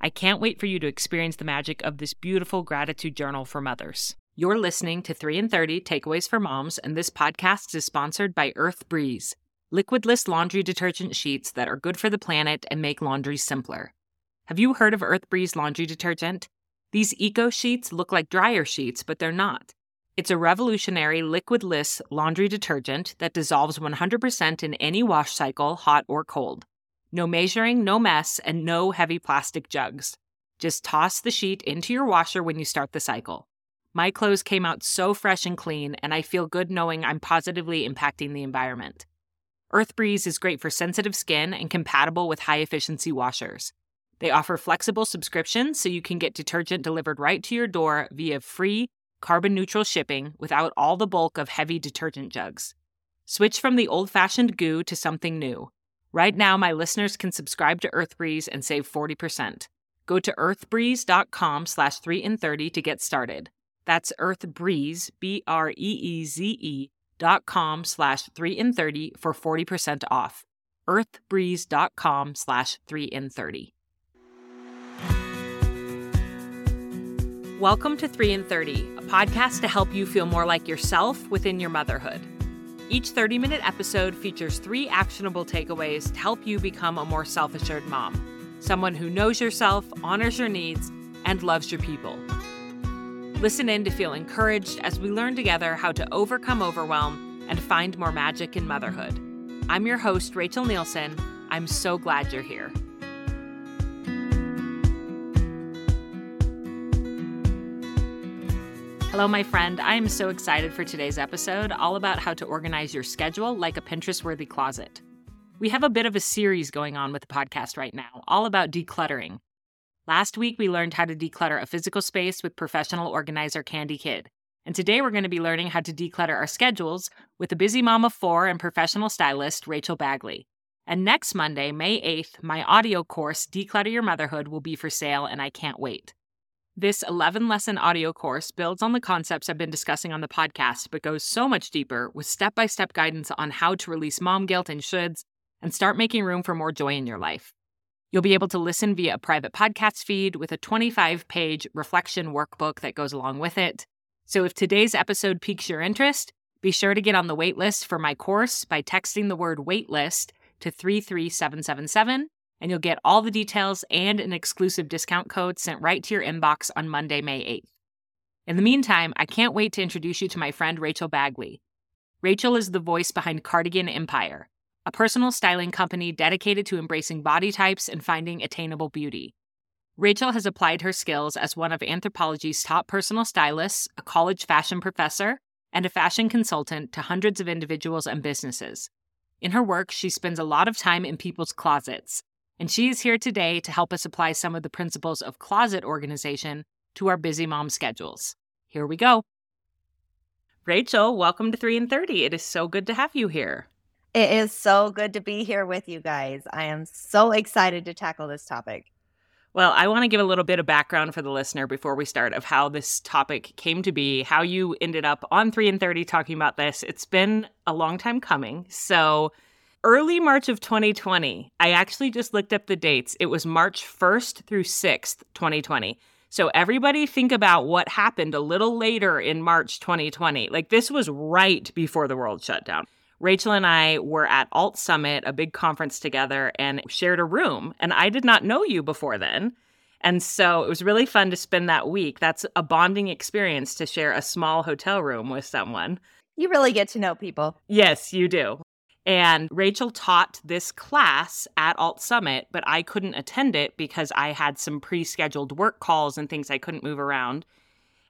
I can't wait for you to experience the magic of this beautiful gratitude journal for mothers. You're listening to 3 in 30 Takeaways for Moms, and this podcast is sponsored by Earth Breeze liquidless laundry detergent sheets that are good for the planet and make laundry simpler. Have you heard of Earth Breeze laundry detergent? These eco sheets look like dryer sheets, but they're not. It's a revolutionary liquidless laundry detergent that dissolves 100% in any wash cycle, hot or cold. No measuring, no mess, and no heavy plastic jugs. Just toss the sheet into your washer when you start the cycle. My clothes came out so fresh and clean, and I feel good knowing I'm positively impacting the environment. Earth Breeze is great for sensitive skin and compatible with high efficiency washers. They offer flexible subscriptions so you can get detergent delivered right to your door via free, carbon neutral shipping without all the bulk of heavy detergent jugs. Switch from the old fashioned goo to something new. Right now, my listeners can subscribe to EarthBreeze and save 40%. Go to earthbreeze.com slash 3 in 30 to get started. That's EarthBreeze, B R E E Z E dot com slash 3 in 30 for 40% off. earthbreeze.com slash 3 in 30. Welcome to 3 in 30, a podcast to help you feel more like yourself within your motherhood. Each 30 minute episode features three actionable takeaways to help you become a more self assured mom someone who knows yourself, honors your needs, and loves your people. Listen in to feel encouraged as we learn together how to overcome overwhelm and find more magic in motherhood. I'm your host, Rachel Nielsen. I'm so glad you're here. Hello, my friend. I am so excited for today's episode, all about how to organize your schedule like a Pinterest worthy closet. We have a bit of a series going on with the podcast right now, all about decluttering. Last week, we learned how to declutter a physical space with professional organizer Candy Kid. And today, we're going to be learning how to declutter our schedules with a busy mom of four and professional stylist, Reachel Bagley. And next Monday, May 8th, my audio course, Declutter Your Motherhood, will be for sale, and I can't wait. This 11 lesson audio course builds on the concepts I've been discussing on the podcast, but goes so much deeper with step by step guidance on how to release mom guilt and shoulds and start making room for more joy in your life. You'll be able to listen via a private podcast feed with a 25 page reflection workbook that goes along with it. So if today's episode piques your interest, be sure to get on the waitlist for my course by texting the word waitlist to 33777, and you'll get all the details and an exclusive discount code sent right to your inbox on Monday, May 8th. In the meantime, I can't wait to introduce you to my friend Reachel Bagley. Rachel is the voice behind Cardigan Empire, a personal styling company dedicated to embracing body types and finding attainable beauty. Rachel has applied her skills as one of Anthropologie's top personal stylists, a college fashion professor, and a fashion consultant to hundreds of individuals and businesses. In her work, she spends a lot of time in people's closets, and she is here today to help us apply some of the principles of closet organization to our busy mom schedules. Here we go. Rachel, welcome to 3 in 30. It is so good to have you here. It is so good to be here with you guys. I am so excited to tackle this topic. Well, I want to give a little bit of background for the listener before we start of how this topic came to be, how you ended up on 3 in 30 talking about this. It's been a long time coming. So, early March of 2020, I actually just looked up the dates. It was March 1st through 6th, 2020. So, everybody think about what happened a little later in March 2020. Like, this was right before the world shut down. Rachel and I were at Alt Summit, a big conference together, and shared a room. And I did not know you before then. And so it was really fun to spend that week. That's a bonding experience to share a small hotel room with someone. You really get to know people. Yes, you do. And Rachel taught this class at Alt Summit, but I couldn't attend it because I had some pre scheduled work calls and things I couldn't move around.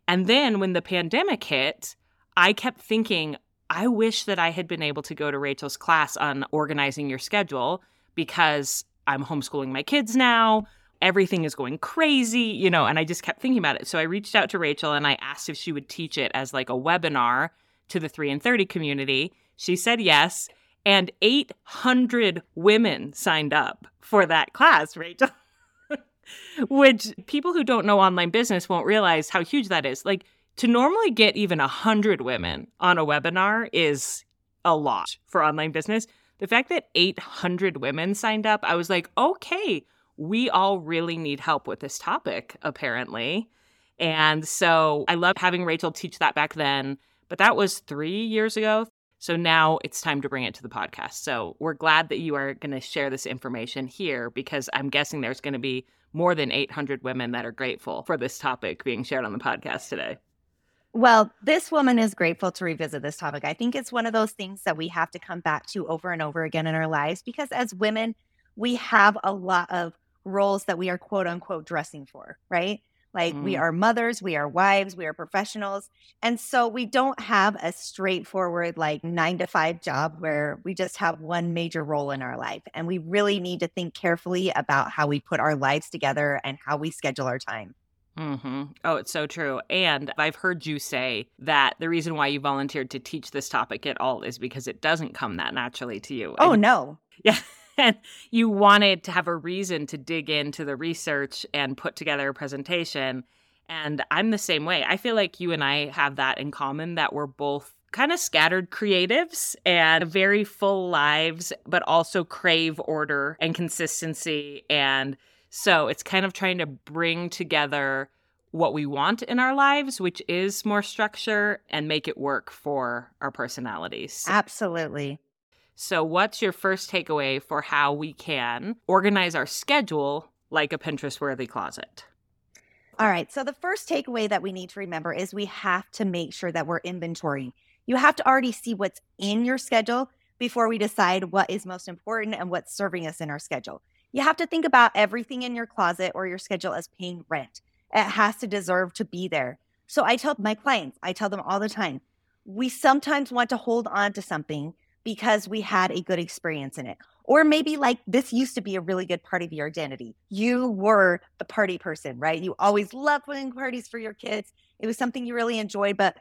And then when the pandemic hit, I kept thinking, I wish that I had been able to go to Rachel's class on organizing your schedule because I'm homeschooling my kids now. Everything is going crazy, you know, and I just kept thinking about it. So I reached out to Rachel and I asked if she would teach it as like a webinar to the 3 in 30 community. She said yes and 800 women signed up for that class, Rachel. Which people who don't know online business won't realize how huge that is. Like to normally get even 100 women on a webinar is a lot for online business. The fact that 800 women signed up, I was like, okay, we all really need help with this topic, apparently. And so I love having Rachel teach that back then. But that was three years ago, so now it's time to bring it to the podcast. So we're glad that you are going to share this information here because I'm guessing there's going to be more than 800 women that are grateful for this topic being shared on the podcast today. Well, this woman is grateful to revisit this topic. I think it's one of those things that we have to come back to over and over again in our lives because as women, we have a lot of roles that we are quote unquote dressing for, right? Like mm. we are mothers, we are wives, we are professionals. And so we don't have a straightforward, like nine to five job where we just have one major role in our life. And we really need to think carefully about how we put our lives together and how we schedule our time. Mm-hmm. Oh, it's so true. And I've heard you say that the reason why you volunteered to teach this topic at all is because it doesn't come that naturally to you. Oh, and, no. Yeah. and you wanted to have a reason to dig into the research and put together a presentation. And I'm the same way. I feel like you and I have that in common that we're both kind of scattered creatives and very full lives, but also crave order and consistency. And so it's kind of trying to bring together what we want in our lives, which is more structure, and make it work for our personalities. Absolutely. So, what's your first takeaway for how we can organize our schedule like a Pinterest worthy closet? All right. So, the first takeaway that we need to remember is we have to make sure that we're inventorying. You have to already see what's in your schedule before we decide what is most important and what's serving us in our schedule. You have to think about everything in your closet or your schedule as paying rent. It has to deserve to be there. So, I tell my clients, I tell them all the time, we sometimes want to hold on to something because we had a good experience in it. Or maybe like this used to be a really good part of your identity. You were the party person, right? You always loved winning parties for your kids. It was something you really enjoyed, but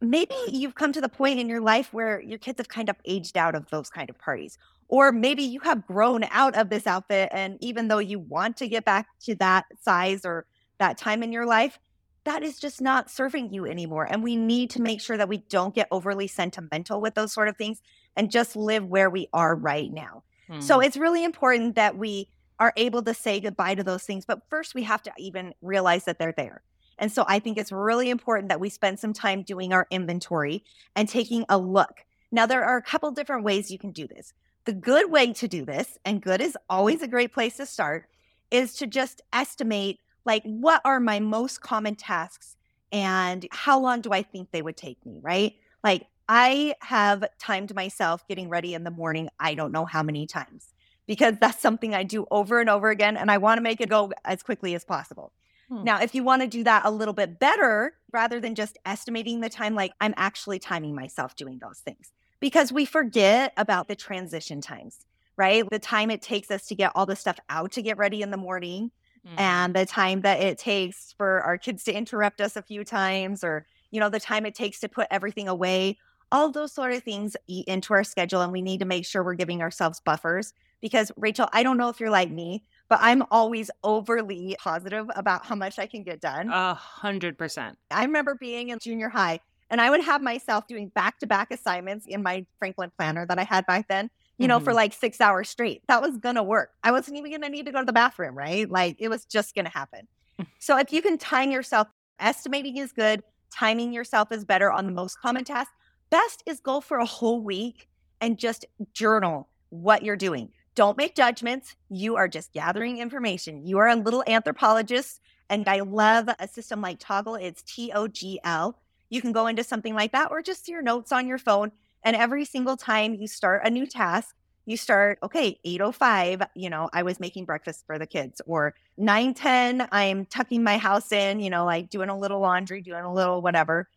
maybe you've come to the point in your life where your kids have kind of aged out of those kind of parties. Or maybe you have grown out of this outfit. And even though you want to get back to that size or that time in your life, that is just not serving you anymore. And we need to make sure that we don't get overly sentimental with those sort of things and just live where we are right now. Hmm. So it's really important that we are able to say goodbye to those things. But first, we have to even realize that they're there. And so I think it's really important that we spend some time doing our inventory and taking a look. Now, there are a couple different ways you can do this. The good way to do this, and good is always a great place to start, is to just estimate like what are my most common tasks and how long do I think they would take me, right? Like I have timed myself getting ready in the morning, I don't know how many times, because that's something I do over and over again. And I want to make it go as quickly as possible. Hmm. Now, if you want to do that a little bit better, rather than just estimating the time, like I'm actually timing myself doing those things because we forget about the transition times, right? The time it takes us to get all the stuff out to get ready in the morning mm-hmm. and the time that it takes for our kids to interrupt us a few times or, you know, the time it takes to put everything away all those sort of things eat into our schedule and we need to make sure we're giving ourselves buffers because rachel i don't know if you're like me but i'm always overly positive about how much i can get done. A hundred percent. I remember being in junior high and i would have myself doing back-to-back assignments in my franklin planner that i had back then you know mm-hmm. for like six hours straight. That was gonna work. I wasn't even gonna need to go to the bathroom right? Like it was just gonna happen. So if you can time yourself estimating is good timing yourself is better on the most common tasks best is go for a whole week and just journal what you're doing. don't make judgments. You are just gathering information. You are a little anthropologist. And I love a system like Toggl. It's T O G L. You can go into something like that or just your notes on your phone. And every single time you start a new task, you start, okay, 805, you know, I was making breakfast for the kids, or 910, I'm tucking my house in, you know, like doing a little laundry, doing a little whatever.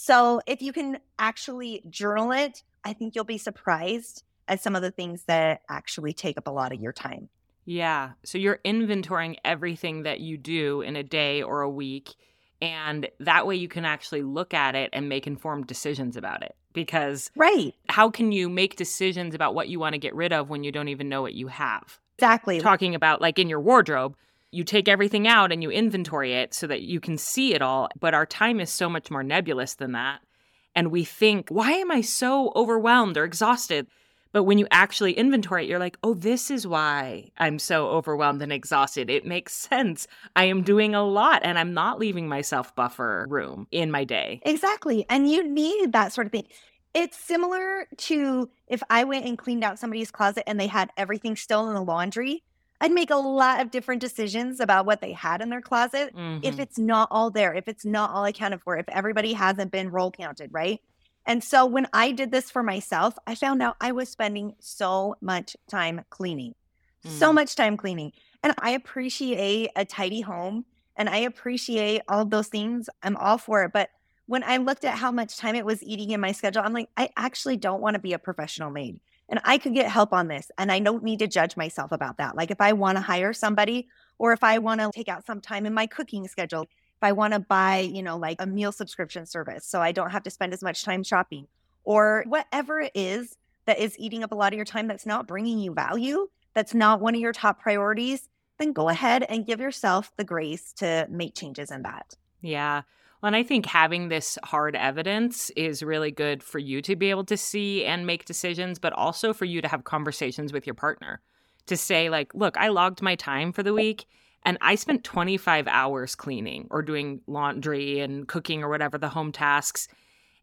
So if you can actually journal it, I think you'll be surprised at some of the things that actually take up a lot of your time. Yeah. So you're inventorying everything that you do in a day or a week. And that way you can actually look at it and make informed decisions about it. Because right. how can you make decisions about what you want to get rid of when you don't even know what you have? Exactly. Talking about like in your wardrobe, you take everything out and you inventory it so that you can see it all. But our time is so much more nebulous than that. And we think, why am I so overwhelmed or exhausted? But when you actually inventory it, you're like, oh, this is why I'm so overwhelmed and exhausted. It makes sense. I am doing a lot and I'm not leaving myself buffer room in my day. Exactly. And you need that sort of thing. It's similar to if I went and cleaned out somebody's closet and they had everything still in the laundry. I'd make a lot of different decisions about what they had in their closet mm-hmm. if it's not all there, if it's not all accounted for, if everybody hasn't been roll counted, right? And so when I did this for myself, I found out I was spending so much time cleaning, mm. so much time cleaning. And I appreciate a tidy home and I appreciate all those things. I'm all for it. But when I looked at how much time it was eating in my schedule, I'm like, I actually don't want to be a professional maid. And I could get help on this. And I don't need to judge myself about that. Like if I want to hire somebody or if I want to take out some time in my cooking schedule, if I want to buy, you know, like a meal subscription service so I don't have to spend as much time shopping or whatever it is that is eating up a lot of your time that's not bringing you value, that's not one of your top priorities, then go ahead and give yourself the grace to make changes in that. Yeah. Well, and I think having this hard evidence is really good for you to be able to see and make decisions, but also for you to have conversations with your partner to say, like, look, I logged my time for the week and I spent 25 hours cleaning or doing laundry and cooking or whatever the home tasks.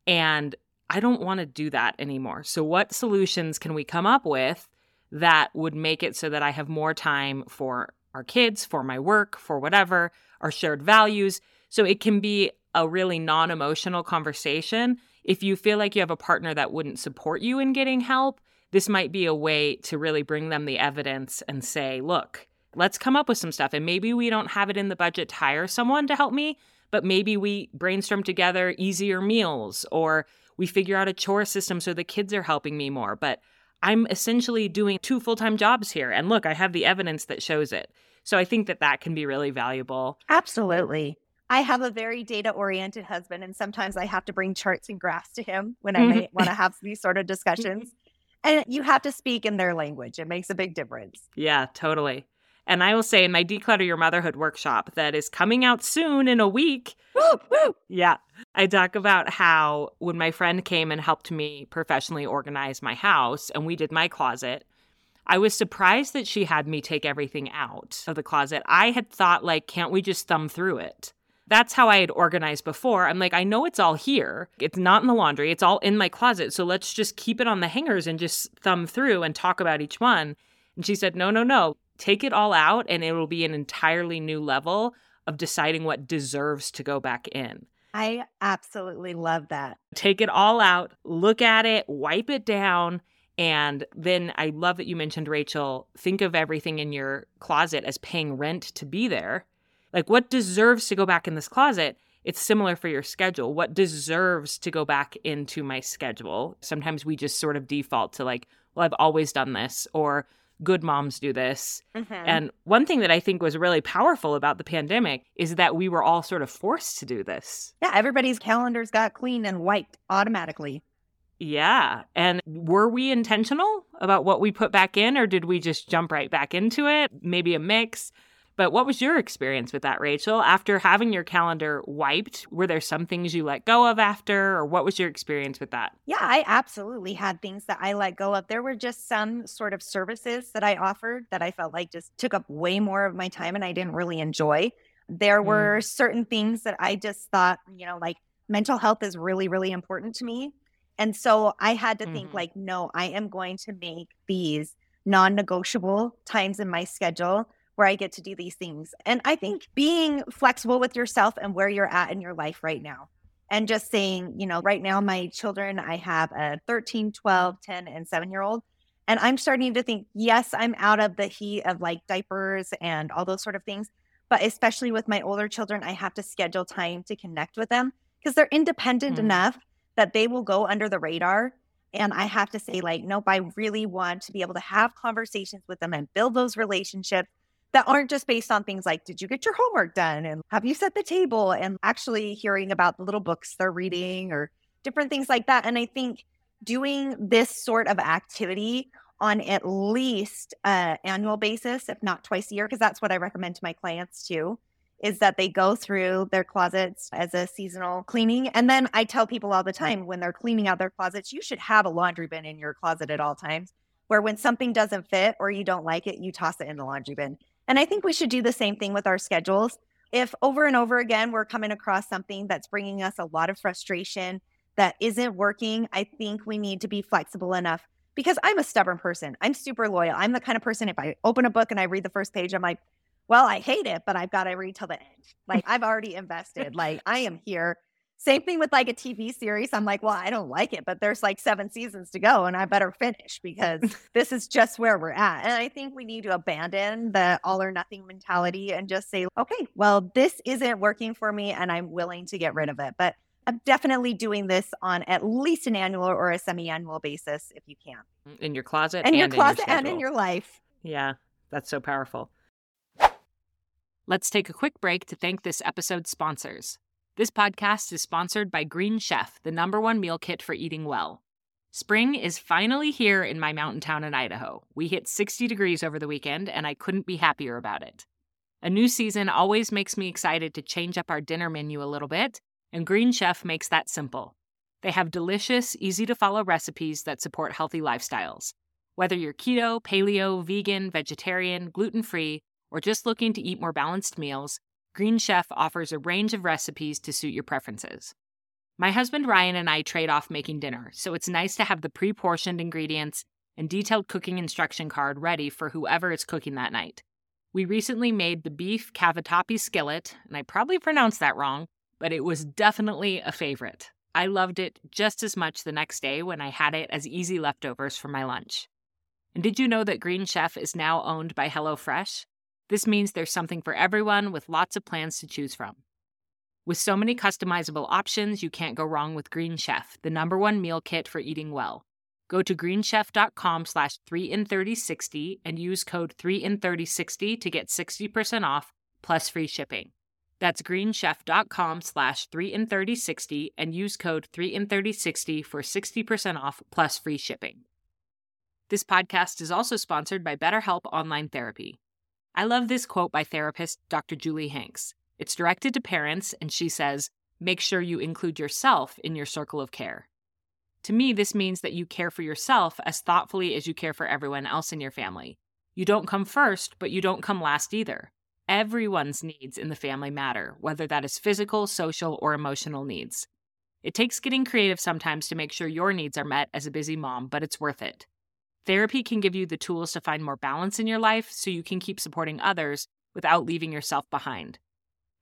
And I don't want to do that anymore. So, what solutions can we come up with that would make it so that I have more time for our kids, for my work, for whatever, our shared values? So, it can be a really non emotional conversation. If you feel like you have a partner that wouldn't support you in getting help, this might be a way to really bring them the evidence and say, look, let's come up with some stuff. And maybe we don't have it in the budget to hire someone to help me, but maybe we brainstorm together easier meals or we figure out a chore system so the kids are helping me more. But I'm essentially doing two full time jobs here. And look, I have the evidence that shows it. So I think that that can be really valuable. Absolutely. I have a very data oriented husband, and sometimes I have to bring charts and graphs to him when I mm-hmm. may want to have these sort of discussions. And you have to speak in their language, it makes a big difference. Yeah, totally. And I will say in my Declutter Your Motherhood workshop that is coming out soon in a week. Woo, woo. Yeah. I talk about how when my friend came and helped me professionally organize my house and we did my closet, I was surprised that she had me take everything out of the closet. I had thought, like, can't we just thumb through it? That's how I had organized before. I'm like, I know it's all here. It's not in the laundry, it's all in my closet. So let's just keep it on the hangers and just thumb through and talk about each one. And she said, no, no, no take it all out and it will be an entirely new level of deciding what deserves to go back in. I absolutely love that. Take it all out, look at it, wipe it down. And then I love that you mentioned, Rachel, think of everything in your closet as paying rent to be there. Like what deserves to go back in this closet? It's similar for your schedule. What deserves to go back into my schedule? Sometimes we just sort of default to like, well, I've always done this, or good moms do this. Mm-hmm. And one thing that I think was really powerful about the pandemic is that we were all sort of forced to do this. Yeah, everybody's calendars got clean and wiped automatically. Yeah. And were we intentional about what we put back in, or did we just jump right back into it? Maybe a mix. But what was your experience with that, Rachel? After having your calendar wiped, were there some things you let go of after, or what was your experience with that? Yeah, I absolutely had things that I let go of. There were just some sort of services that I offered that I felt like just took up way more of my time and I didn't really enjoy. There mm. were certain things that I just thought, you know, like mental health is really, really important to me. And so I had to mm-hmm. think, like, no, I am going to make these non negotiable times in my schedule where I get to do these things. And I think being flexible with yourself and where you're at in your life right now. And just saying, you know, right now, my children, I have a 13, 12, 10, and seven year old. And I'm starting to think, yes, I'm out of the heat of like diapers and all those sort of things. But especially with my older children, I have to schedule time to connect with them because they're independent mm. enough that they will go under the radar. And I have to say, like, nope, I really want to be able to have conversations with them and build those relationships that aren't just based on things like, did you get your homework done? And have you set the table? And actually hearing about the little books they're reading or different things like that. And I think doing this sort of activity on at least an annual basis, if not twice a year, because that's what I recommend to my clients too, is that they go through their closets as a seasonal cleaning. And then I tell people all the time when they're cleaning out their closets, you should have a laundry bin in your closet at all times, where when something doesn't fit or you don't like it, you toss it in the laundry bin. And I think we should do the same thing with our schedules. If over and over again we're coming across something that's bringing us a lot of frustration that isn't working, I think we need to be flexible enough because I'm a stubborn person. I'm super loyal. I'm the kind of person, if I open a book and I read the first page, I'm like, well, I hate it, but I've got to read till the end. Like I've already invested. Like I am here. Same thing with like a TV series. I'm like, well, I don't like it, but there's like seven seasons to go and I better finish because this is just where we're at. And I think we need to abandon the all or nothing mentality and just say, okay, well, this isn't working for me and I'm willing to get rid of it. But I'm definitely doing this on at least an annual or a semi annual basis if you can. In your closet in your closet in your and in your life. Yeah, that's so powerful. Let's take a quick break to thank this episode's sponsors. This podcast is sponsored by Green Chef, the number one meal kit for eating well. Spring is finally here in my mountain town in Idaho. We hit 60 degrees over the weekend, and I couldn't be happier about it. A new season always makes me excited to change up our dinner menu a little bit, and Green Chef makes that simple. They have delicious, easy to follow recipes that support healthy lifestyles. Whether you're keto, paleo, vegan, vegetarian, gluten free, or just looking to eat more balanced meals, Green Chef offers a range of recipes to suit your preferences. My husband Ryan and I trade off making dinner, so it's nice to have the pre portioned ingredients and detailed cooking instruction card ready for whoever is cooking that night. We recently made the beef cavatappi skillet, and I probably pronounced that wrong, but it was definitely a favorite. I loved it just as much the next day when I had it as easy leftovers for my lunch. And did you know that Green Chef is now owned by HelloFresh? This means there's something for everyone with lots of plans to choose from. With so many customizable options, you can't go wrong with Green Chef, the number one meal kit for eating well. Go to greenchef.com slash 3 in 3060 and use code 3 in 3060 to get 60% off plus free shipping. That's greenchef.com slash 3 in 3060 and use code 3 in 3060 for 60% off plus free shipping. This podcast is also sponsored by BetterHelp Online Therapy. I love this quote by therapist Dr. Julie Hanks. It's directed to parents, and she says, Make sure you include yourself in your circle of care. To me, this means that you care for yourself as thoughtfully as you care for everyone else in your family. You don't come first, but you don't come last either. Everyone's needs in the family matter, whether that is physical, social, or emotional needs. It takes getting creative sometimes to make sure your needs are met as a busy mom, but it's worth it. Therapy can give you the tools to find more balance in your life so you can keep supporting others without leaving yourself behind.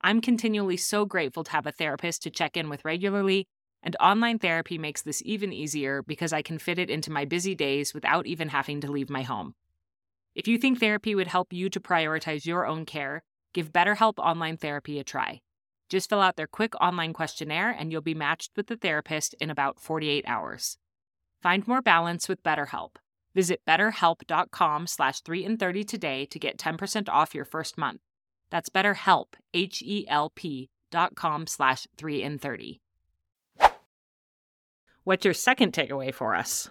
I'm continually so grateful to have a therapist to check in with regularly, and online therapy makes this even easier because I can fit it into my busy days without even having to leave my home. If you think therapy would help you to prioritize your own care, give BetterHelp Online Therapy a try. Just fill out their quick online questionnaire and you'll be matched with the therapist in about 48 hours. Find more balance with BetterHelp. Visit betterhelp.com slash 3 in 30 today to get 10% off your first month. That's betterhelp, H-E-L-P dot com slash 3 in 30. What's your second takeaway for us?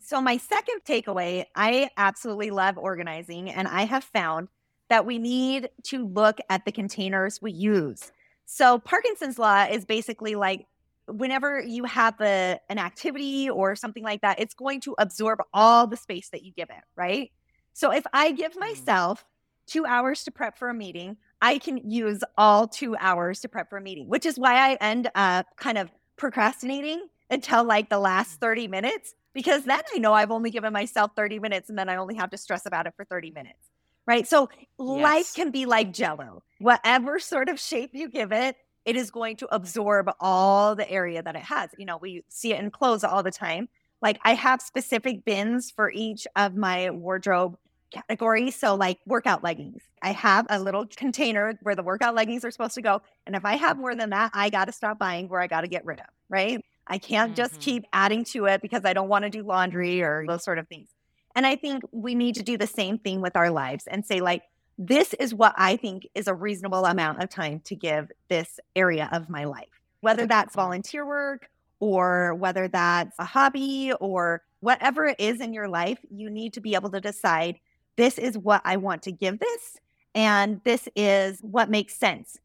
So my second takeaway, I absolutely love organizing and I have found that we need to look at the containers we use. So Parkinson's law is basically like whenever you have a, an activity or something like that, it's going to absorb all the space that you give it, right? So if I give mm. myself two hours to prep for a meeting, I can use all two hours to prep for a meeting, which is why I end up kind of procrastinating until like the last mm. 30 minutes because then I know I've only given myself 30 minutes and then I only have to stress about it for 30 minutes. Right. So yes. life can be like jello. Whatever sort of shape you give it, it is going to absorb all the area that it has. You know, we see it in clothes all the time. Like I have specific bins for each of my wardrobe categories. So, like workout leggings, I have a little container where the workout leggings are supposed to go. And if I have more than that, I got to stop buying where I got to get rid of, right? I can't mm-hmm. just keep adding to it because I don't want to do laundry or those sort of things. And I think we need to do the same thing with our lives and say, like, this is what I think is a reasonable amount of time to give this area of my life, whether that's volunteer work or whether that's a hobby or whatever it is in your life, you need to be able to decide this is what I want to give this, and this is what makes sense.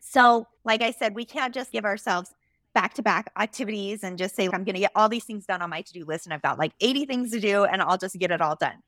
So, like I said, we can't just give ourselves back to back activities and just say, I'm going to get all these things done on my to do list, and I've got like 80 things to do, and I'll just get it all done.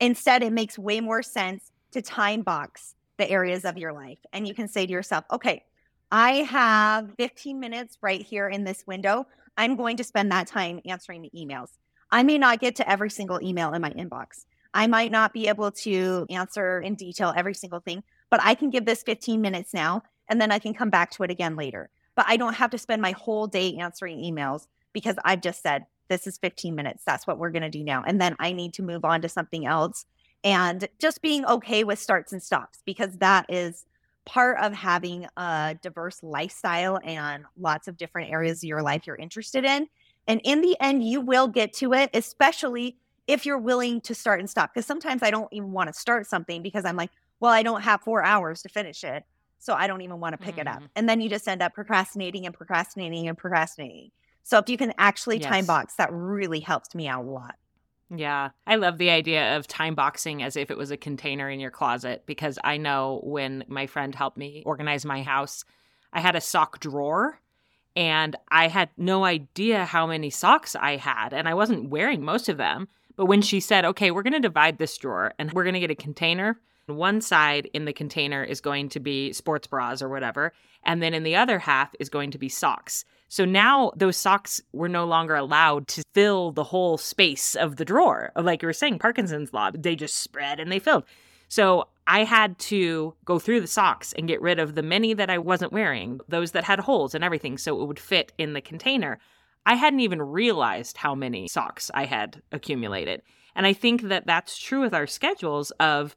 Instead, it makes way more sense to time box the areas of your life. And you can say to yourself, okay, I have 15 minutes right here in this window. I'm going to spend that time answering the emails. I may not get to every single email in my inbox. I might not be able to answer in detail every single thing, but I can give this 15 minutes now and then I can come back to it again later. But I don't have to spend my whole day answering emails because I've just said, this is 15 minutes. That's what we're going to do now. And then I need to move on to something else and just being okay with starts and stops because that is part of having a diverse lifestyle and lots of different areas of your life you're interested in. And in the end, you will get to it, especially if you're willing to start and stop. Because sometimes I don't even want to start something because I'm like, well, I don't have four hours to finish it. So I don't even want to pick mm-hmm. it up. Mm-hmm. And then you just end up procrastinating and procrastinating and procrastinating. So if you can actually yes. time box, that really helps me out a lot. Yeah. I love the idea of time boxing as if it was a container in your closet because I know when my friend helped me organize my house, I had a sock drawer and I had no idea how many socks I had and I wasn't wearing most of them. But when she said, okay, we're going to divide this drawer and we're going to get a container, one side in the container is going to be sports bras or whatever. And then in the other half is going to be socks. So now those socks were no longer allowed to fill the whole space of the drawer. Like you were saying, Parkinson's law, they just spread and they filled. So I had to go through the socks and get rid of the many that I wasn't wearing, those that had holes and everything, so it would fit in the container. I hadn't even realized how many socks I had accumulated. And I think that that's true with our schedules of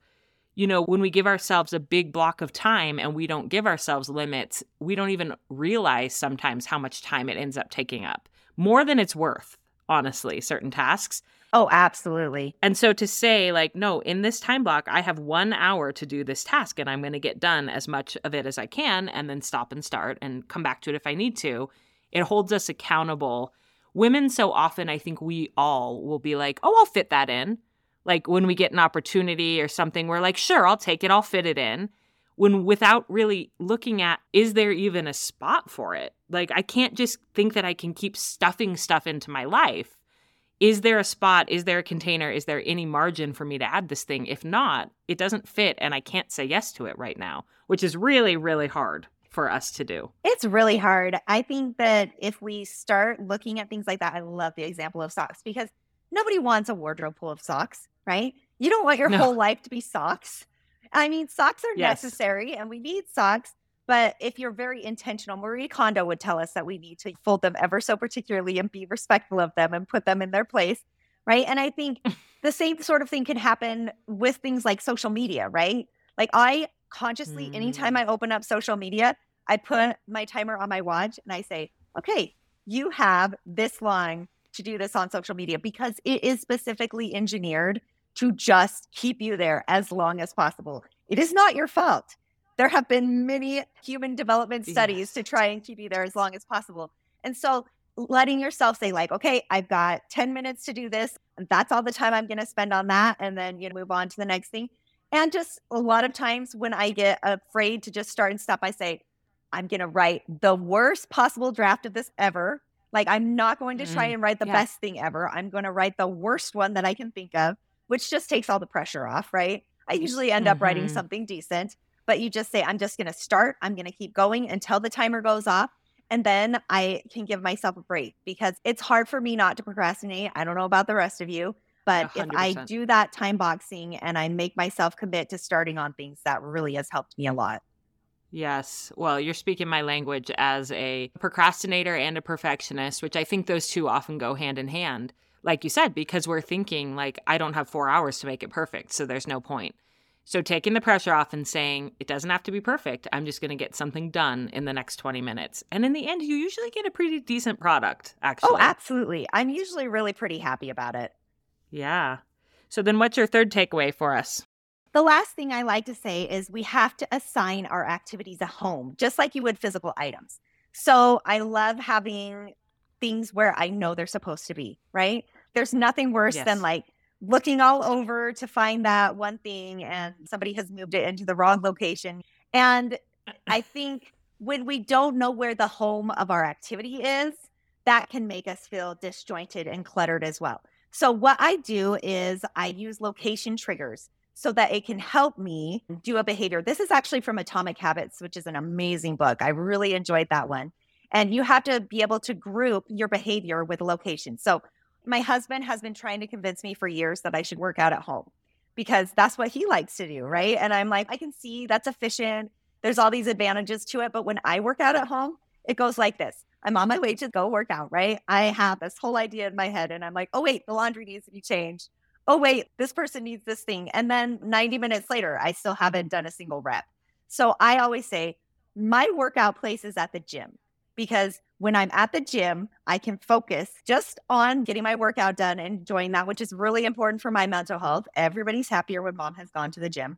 you know, when we give ourselves a big block of time and we don't give ourselves limits, we don't even realize sometimes how much time it ends up taking up. More than it's worth, honestly, certain tasks. Oh, absolutely. And so to say, like, no, in this time block, I have one hour to do this task and I'm going to get done as much of it as I can and then stop and start and come back to it if I need to, it holds us accountable. Women, so often, I think we all will be like, oh, I'll fit that in like when we get an opportunity or something, we're like, sure, I'll take it, I'll fit it in. When without really looking at, is there even a spot for it? Like, I can't just think that I can keep stuffing stuff into my life. Is there a spot? Is there a container? Is there any margin for me to add this thing? If not, it doesn't fit and I can't say yes to it right now, which is really, really hard for us to do. It's really hard. I think that if we start looking at things like that, I love the example of socks because nobody wants a wardrobe full of socks, right? You don't want your no. whole life to be socks. I mean, socks are yes. necessary and we need socks. But if you're very intentional, Marie Kondo would tell us that we need to fold them ever so particularly and be respectful of them and put them in their place. Right. And I think the same sort of thing can happen with things like social media, right? Like I consciously, mm. anytime I open up social media, I put my timer on my watch and I say, okay, you have this long to do this on social media because it is specifically engineered to just keep you there as long as possible. It is not your fault. There have been many human development studies yes. to try and keep you there as long as possible. And so letting yourself say like, okay, I've got 10 minutes to do this. And that's all the time I'm going to spend on that. And then, you know, move on to the next thing. And just a lot of times when I get afraid to just start and stop, I say, I'm going to write the worst possible draft of this ever. Like, I'm not going to try mm, and write the yeah. best thing ever. I'm going to write the worst one that I can think of, which just takes all the pressure off, right? I usually end mm-hmm. up writing mm-hmm. something decent, but you just say, I'm just going to start. I'm going to keep going until the timer goes off. And then I can give myself a break because it's hard for me not to procrastinate. I don't know about the rest of you, but 100%. if I do that time boxing and I make myself commit to starting on things, that really has helped me a lot. Yes. Well, you're speaking my language as a procrastinator and a perfectionist, which I think those two often go hand in hand. Like you said, because we're thinking, like, I don't have four hours to make it perfect, so there's no point. So taking the pressure off and saying, it doesn't have to be perfect. I'm just going to get something done in the next 20 minutes. And in the end, you usually get a pretty decent product, oh, actually. Oh, absolutely. I'm usually really pretty happy about it. Yeah. So then what's your third takeaway for us? The last thing I like to say is we have to assign our activities a home, just like you would physical items. So I love having things where I know they're supposed to be, right? There's nothing worse yes. than like looking all over to find that one thing and somebody has moved it into the wrong location. And I think when we don't know where the home of our activity is, that can make us feel disjointed and cluttered as well. So, what I do is I use location triggers so that it can help me do a behavior. This is actually from Atomic Habits, which is an amazing book. I really enjoyed that one. And you have to be able to group your behavior with location. So, my husband has been trying to convince me for years that I should work out at home because that's what he likes to do. Right. And I'm like, I can see that's efficient. There's all these advantages to it. But when I work out at home, it goes like this I'm on my way to go work out, right? I have this whole idea in my head, and I'm like, oh, wait, the laundry needs to be changed oh, wait, this person needs this thing. And then 90 minutes later, I still haven't done a single rep. So I always say, my workout place is at the gym because when I'm at the gym, I can focus just on getting my workout done and enjoying that, which is really important for my mental health. Everybody's happier when mom has gone to the gym.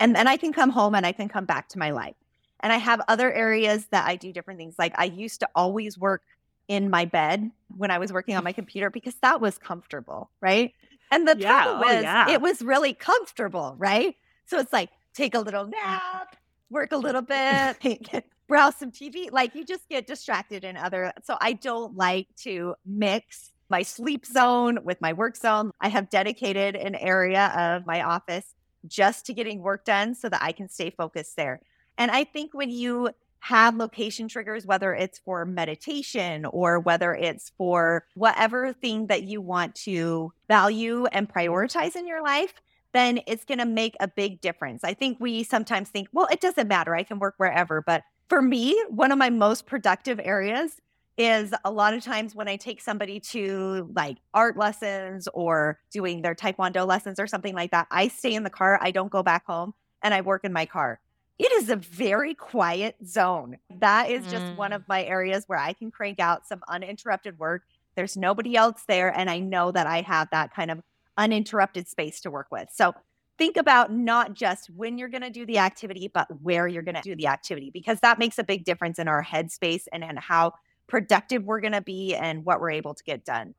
And then I can come home and I can come back to my life. And I have other areas that I do different things. Like I used to always work in my bed when I was working on my computer because that was comfortable, right? And the yeah. trouble oh, was, oh, yeah. it was really comfortable, right? So it's like, take a little nap, work a little bit, browse some TV. Like you just get distracted in other. So I don't like to mix my sleep zone with my work zone. I have dedicated an area of my office just to getting work done so that I can stay focused there. And I think when you have location triggers, whether it's for meditation or whether it's for whatever thing that you want to value and prioritize in your life, then it's going to make a big difference. I think we sometimes think, well, it doesn't matter. I can work wherever. But for me, one of my most productive areas is a lot of times when I take somebody to like art lessons or doing their taekwondo lessons or something like that, I stay in the car. I don't go back home and I work in my car it is a very quiet zone. That is just mm. one of my areas where I can crank out some uninterrupted work. There's nobody else there. And I know that I have that kind of uninterrupted space to work with. So think about not just when you're going to do the activity, but where you're going to do the activity, because that makes a big difference in our headspace and in how productive we're going to be and what we're able to get done.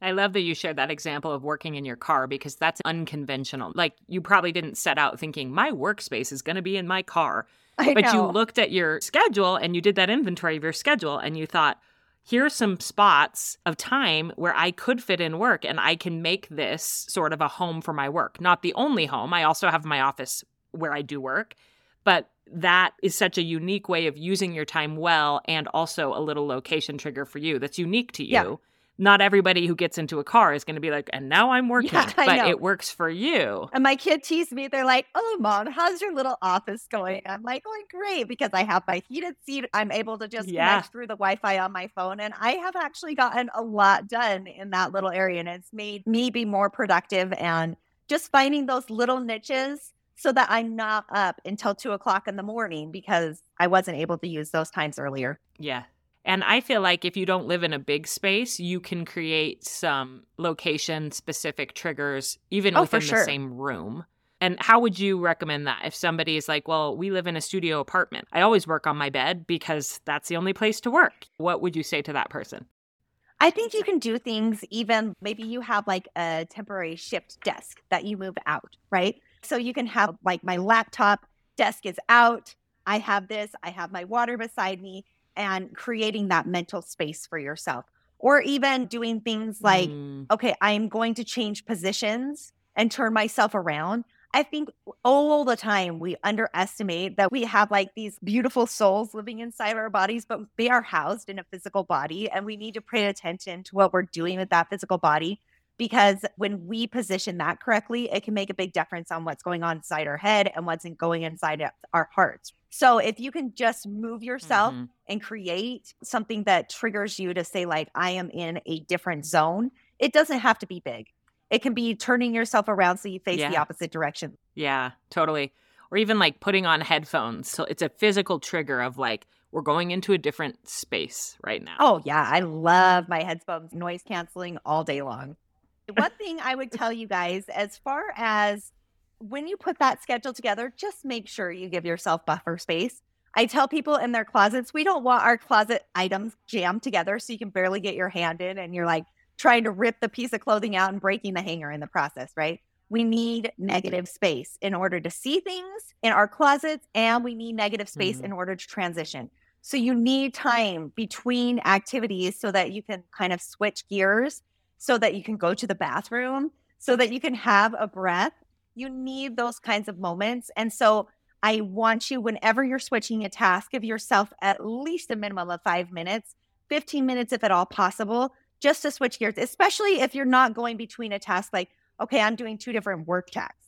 I love that you shared that example of working in your car because that's unconventional. Like you probably didn't set out thinking my workspace is going to be in my car. I but know. you looked at your schedule and you did that inventory of your schedule and you thought, here's some spots of time where I could fit in work and I can make this sort of a home for my work. Not the only home. I also have my office where I do work, but that is such a unique way of using your time well and also a little location trigger for you that's unique to you. Yeah not everybody who gets into a car is going to be like, and now I'm working, yeah, but it works for you. And my kid teased me. They're like, oh, mom, how's your little office going? I'm like, oh, great because I have my heated seat. I'm able to just yeah. connect through the Wi Fi on my phone. And I have actually gotten a lot done in that little area. And it's made me be more productive and just finding those little niches so that I'm not up until two o'clock in the morning because I wasn't able to use those times earlier. Yeah, and I feel like if you don't live in a big space, you can create some location specific triggers even oh, within sure. the same room. And how would you recommend that if somebody is like, well, we live in a studio apartment? I always work on my bed because that's the only place to work. What would you say to that person? I think you can do things even maybe you have like a temporary shift desk that you move out, right? So you can have like my laptop desk is out. I have this, I have my water beside me and creating that mental space for yourself. Or even doing things like, mm. okay, I'm going to change positions and turn myself around. I think all the time we underestimate that we have like these beautiful souls living inside our bodies, but they are housed in a physical body. And we need to pay attention to what we're doing with that physical body because when we position that correctly, it can make a big difference on what's going on inside our head and what's going inside our hearts. So if you can just move yourself mm-hmm. and create something that triggers you to say, like, I am in a different zone, it doesn't have to be big. It can be turning yourself around so you face yeah. the opposite direction. Yeah, totally. Or even like putting on headphones. So it's a physical trigger of like, we're going into a different space right now. Oh, yeah. I love my headphones, noise canceling all day long. One thing I would tell you guys as far as when you put that schedule together, just make sure you give yourself buffer space. I tell people in their closets, we don't want our closet items jammed together so you can barely get your hand in and you're like, trying to rip the piece of clothing out and breaking the hanger in the process, right? We need negative space in order to see things in our closets, and we need negative space mm-hmm. in order to transition. So you need time between activities so that you can kind of switch gears, so that you can go to the bathroom, so that you can have a breath. You need those kinds of moments. And so I want you, whenever you're switching a task, give yourself at least a minimum of five minutes, 15 minutes if at all possible, just to switch gears, especially if you're not going between a task like, okay, I'm doing two different work tasks.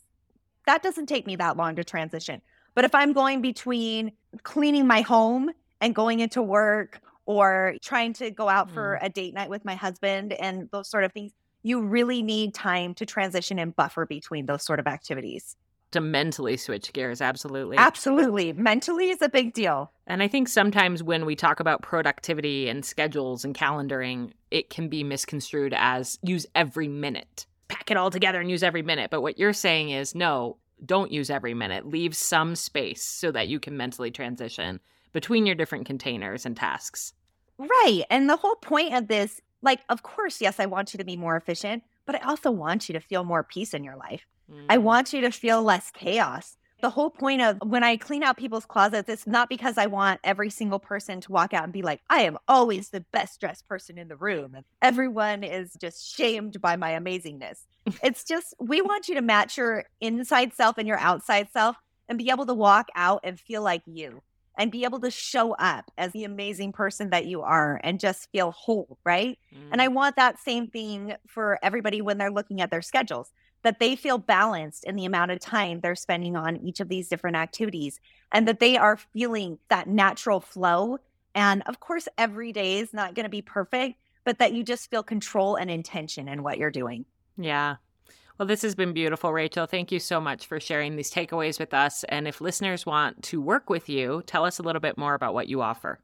That doesn't take me that long to transition. But if I'm going between cleaning my home and going into work or trying to go out mm. for a date night with my husband and those sort of things, you really need time to transition and buffer between those sort of activities to mentally switch gears. Absolutely. Absolutely. Mentally is a big deal. And I think sometimes when we talk about productivity and schedules and calendaring, it can be misconstrued as use every minute, pack it all together and use every minute. But what you're saying is no, don't use every minute. Leave some space so that you can mentally transition between your different containers and tasks. Right. And the whole point of this, like, of course, yes, I want you to be more efficient, but I also want you to feel more peace in your life. I mm. want you to feel less chaos. The whole point of when I clean out people's closets, it's not because I want every single person to walk out and be like, I am always the best dressed person in the room. And everyone is just shamed by my amazingness. it's just, we want you to match your inside self and your outside self and be able to walk out and feel like you and be able to show up as the amazing person that you are and just feel whole, right? Mm. And I mm. want that same thing for everybody when they're looking at their schedules that they feel balanced in the amount of time they're spending on each of these different activities and that they are feeling that natural flow. And of course, every day is not going to be perfect, but that you just feel control and intention in what you're doing. Yeah. Well, this has been beautiful, Reachel. Thank you so much for sharing these takeaways with us. And if listeners want to work with you, tell us a little bit more about what you offer.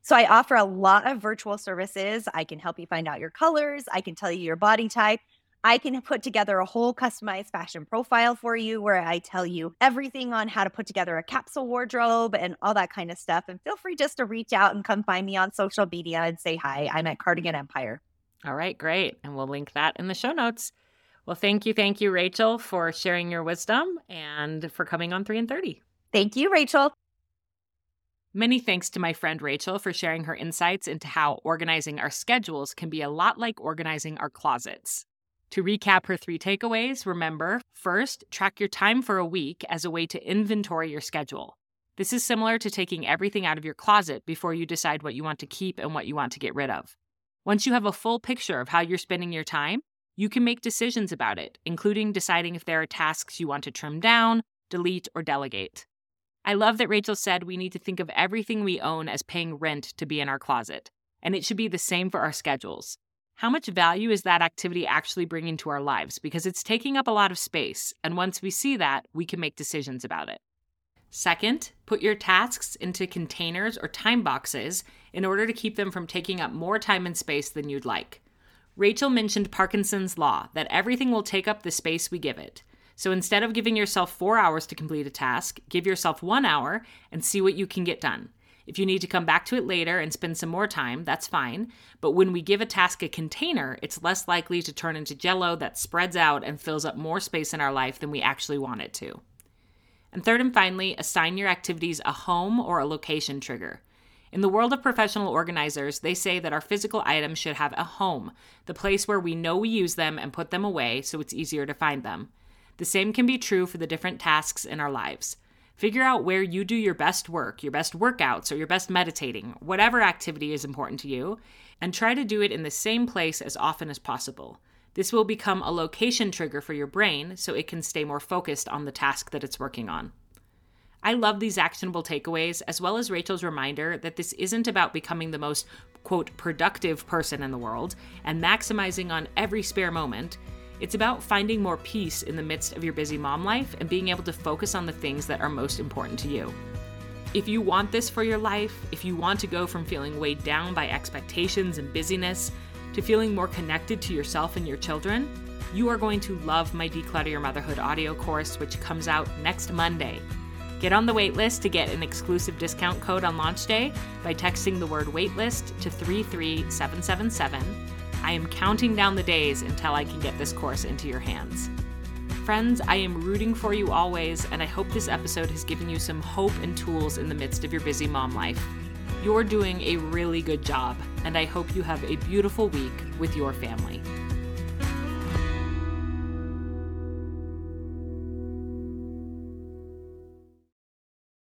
So I offer a lot of virtual services. I can help you find out your colors, I can tell you your body type. I can put together a whole customized fashion profile for you where I tell you everything on how to put together a capsule wardrobe and all that kind of stuff. And feel free just to reach out and come find me on social media and say hi. I'm at Cardigan Empire. All right, great. And we'll link that in the show notes. Well, thank you. Thank you, Reachel, for sharing your wisdom and for coming on 3 in 30. Thank you, Rachel. Many thanks to my friend Reachel for sharing her insights into how organizing our schedules can be a lot like organizing our closets. To recap her three takeaways, remember first, track your time for a week as a way to inventory your schedule. This is similar to taking everything out of your closet before you decide what you want to keep and what you want to get rid of. Once you have a full picture of how you're spending your time, you can make decisions about it, including deciding if there are tasks you want to trim down, delete, or delegate. I love that Reachel said we need to think of everything we own as paying rent to be in our closet, and it should be the same for our schedules how much value is that activity actually bringing to our lives? Because it's taking up a lot of space. And once we see that, we can make decisions about it. Second, put your tasks into containers or time boxes in order to keep them from taking up more time and space than you'd like. Reachel mentioned Parkinson's law that everything will take up the space we give it. So instead of giving yourself four hours to complete a task, give yourself one hour and see what you can get done. If you need to come back to it later and spend some more time, that's fine. But when we give a task a container, it's less likely to turn into jello that spreads out and fills up more space in our life than we actually want it to. And third and finally, assign your activities a home or a location trigger. In the world of professional organizers, they say that our physical items should have a home, the place where we know we use them and put them away so it's easier to find them. The same can be true for the different tasks in our lives. Figure out where you do your best work, your best workouts, or your best meditating, whatever activity is important to you, and try to do it in the same place as often as possible. This will become a location trigger for your brain so it can stay more focused on the task that it's working on. I love these actionable takeaways, as well as Reachel's reminder that this isn't about becoming the most, quote, productive person in the world and maximizing on every spare moment. It's about finding more peace in the midst of your busy mom life and being able to focus on the things that are most important to you. If you want this for your life, if you want to go from feeling weighed down by expectations and busyness to feeling more connected to yourself and your children, you are going to love my Declutter Your Motherhood audio course, which comes out next Monday. Get on the waitlist to get an exclusive discount code on launch day by texting the word waitlist to 33777. I am counting down the days until I can get this course into your hands. Friends, I am rooting for you always, and I hope this episode has given you some hope and tools in the midst of your busy mom life. You're doing a really good job, and I hope you have a beautiful week with your family.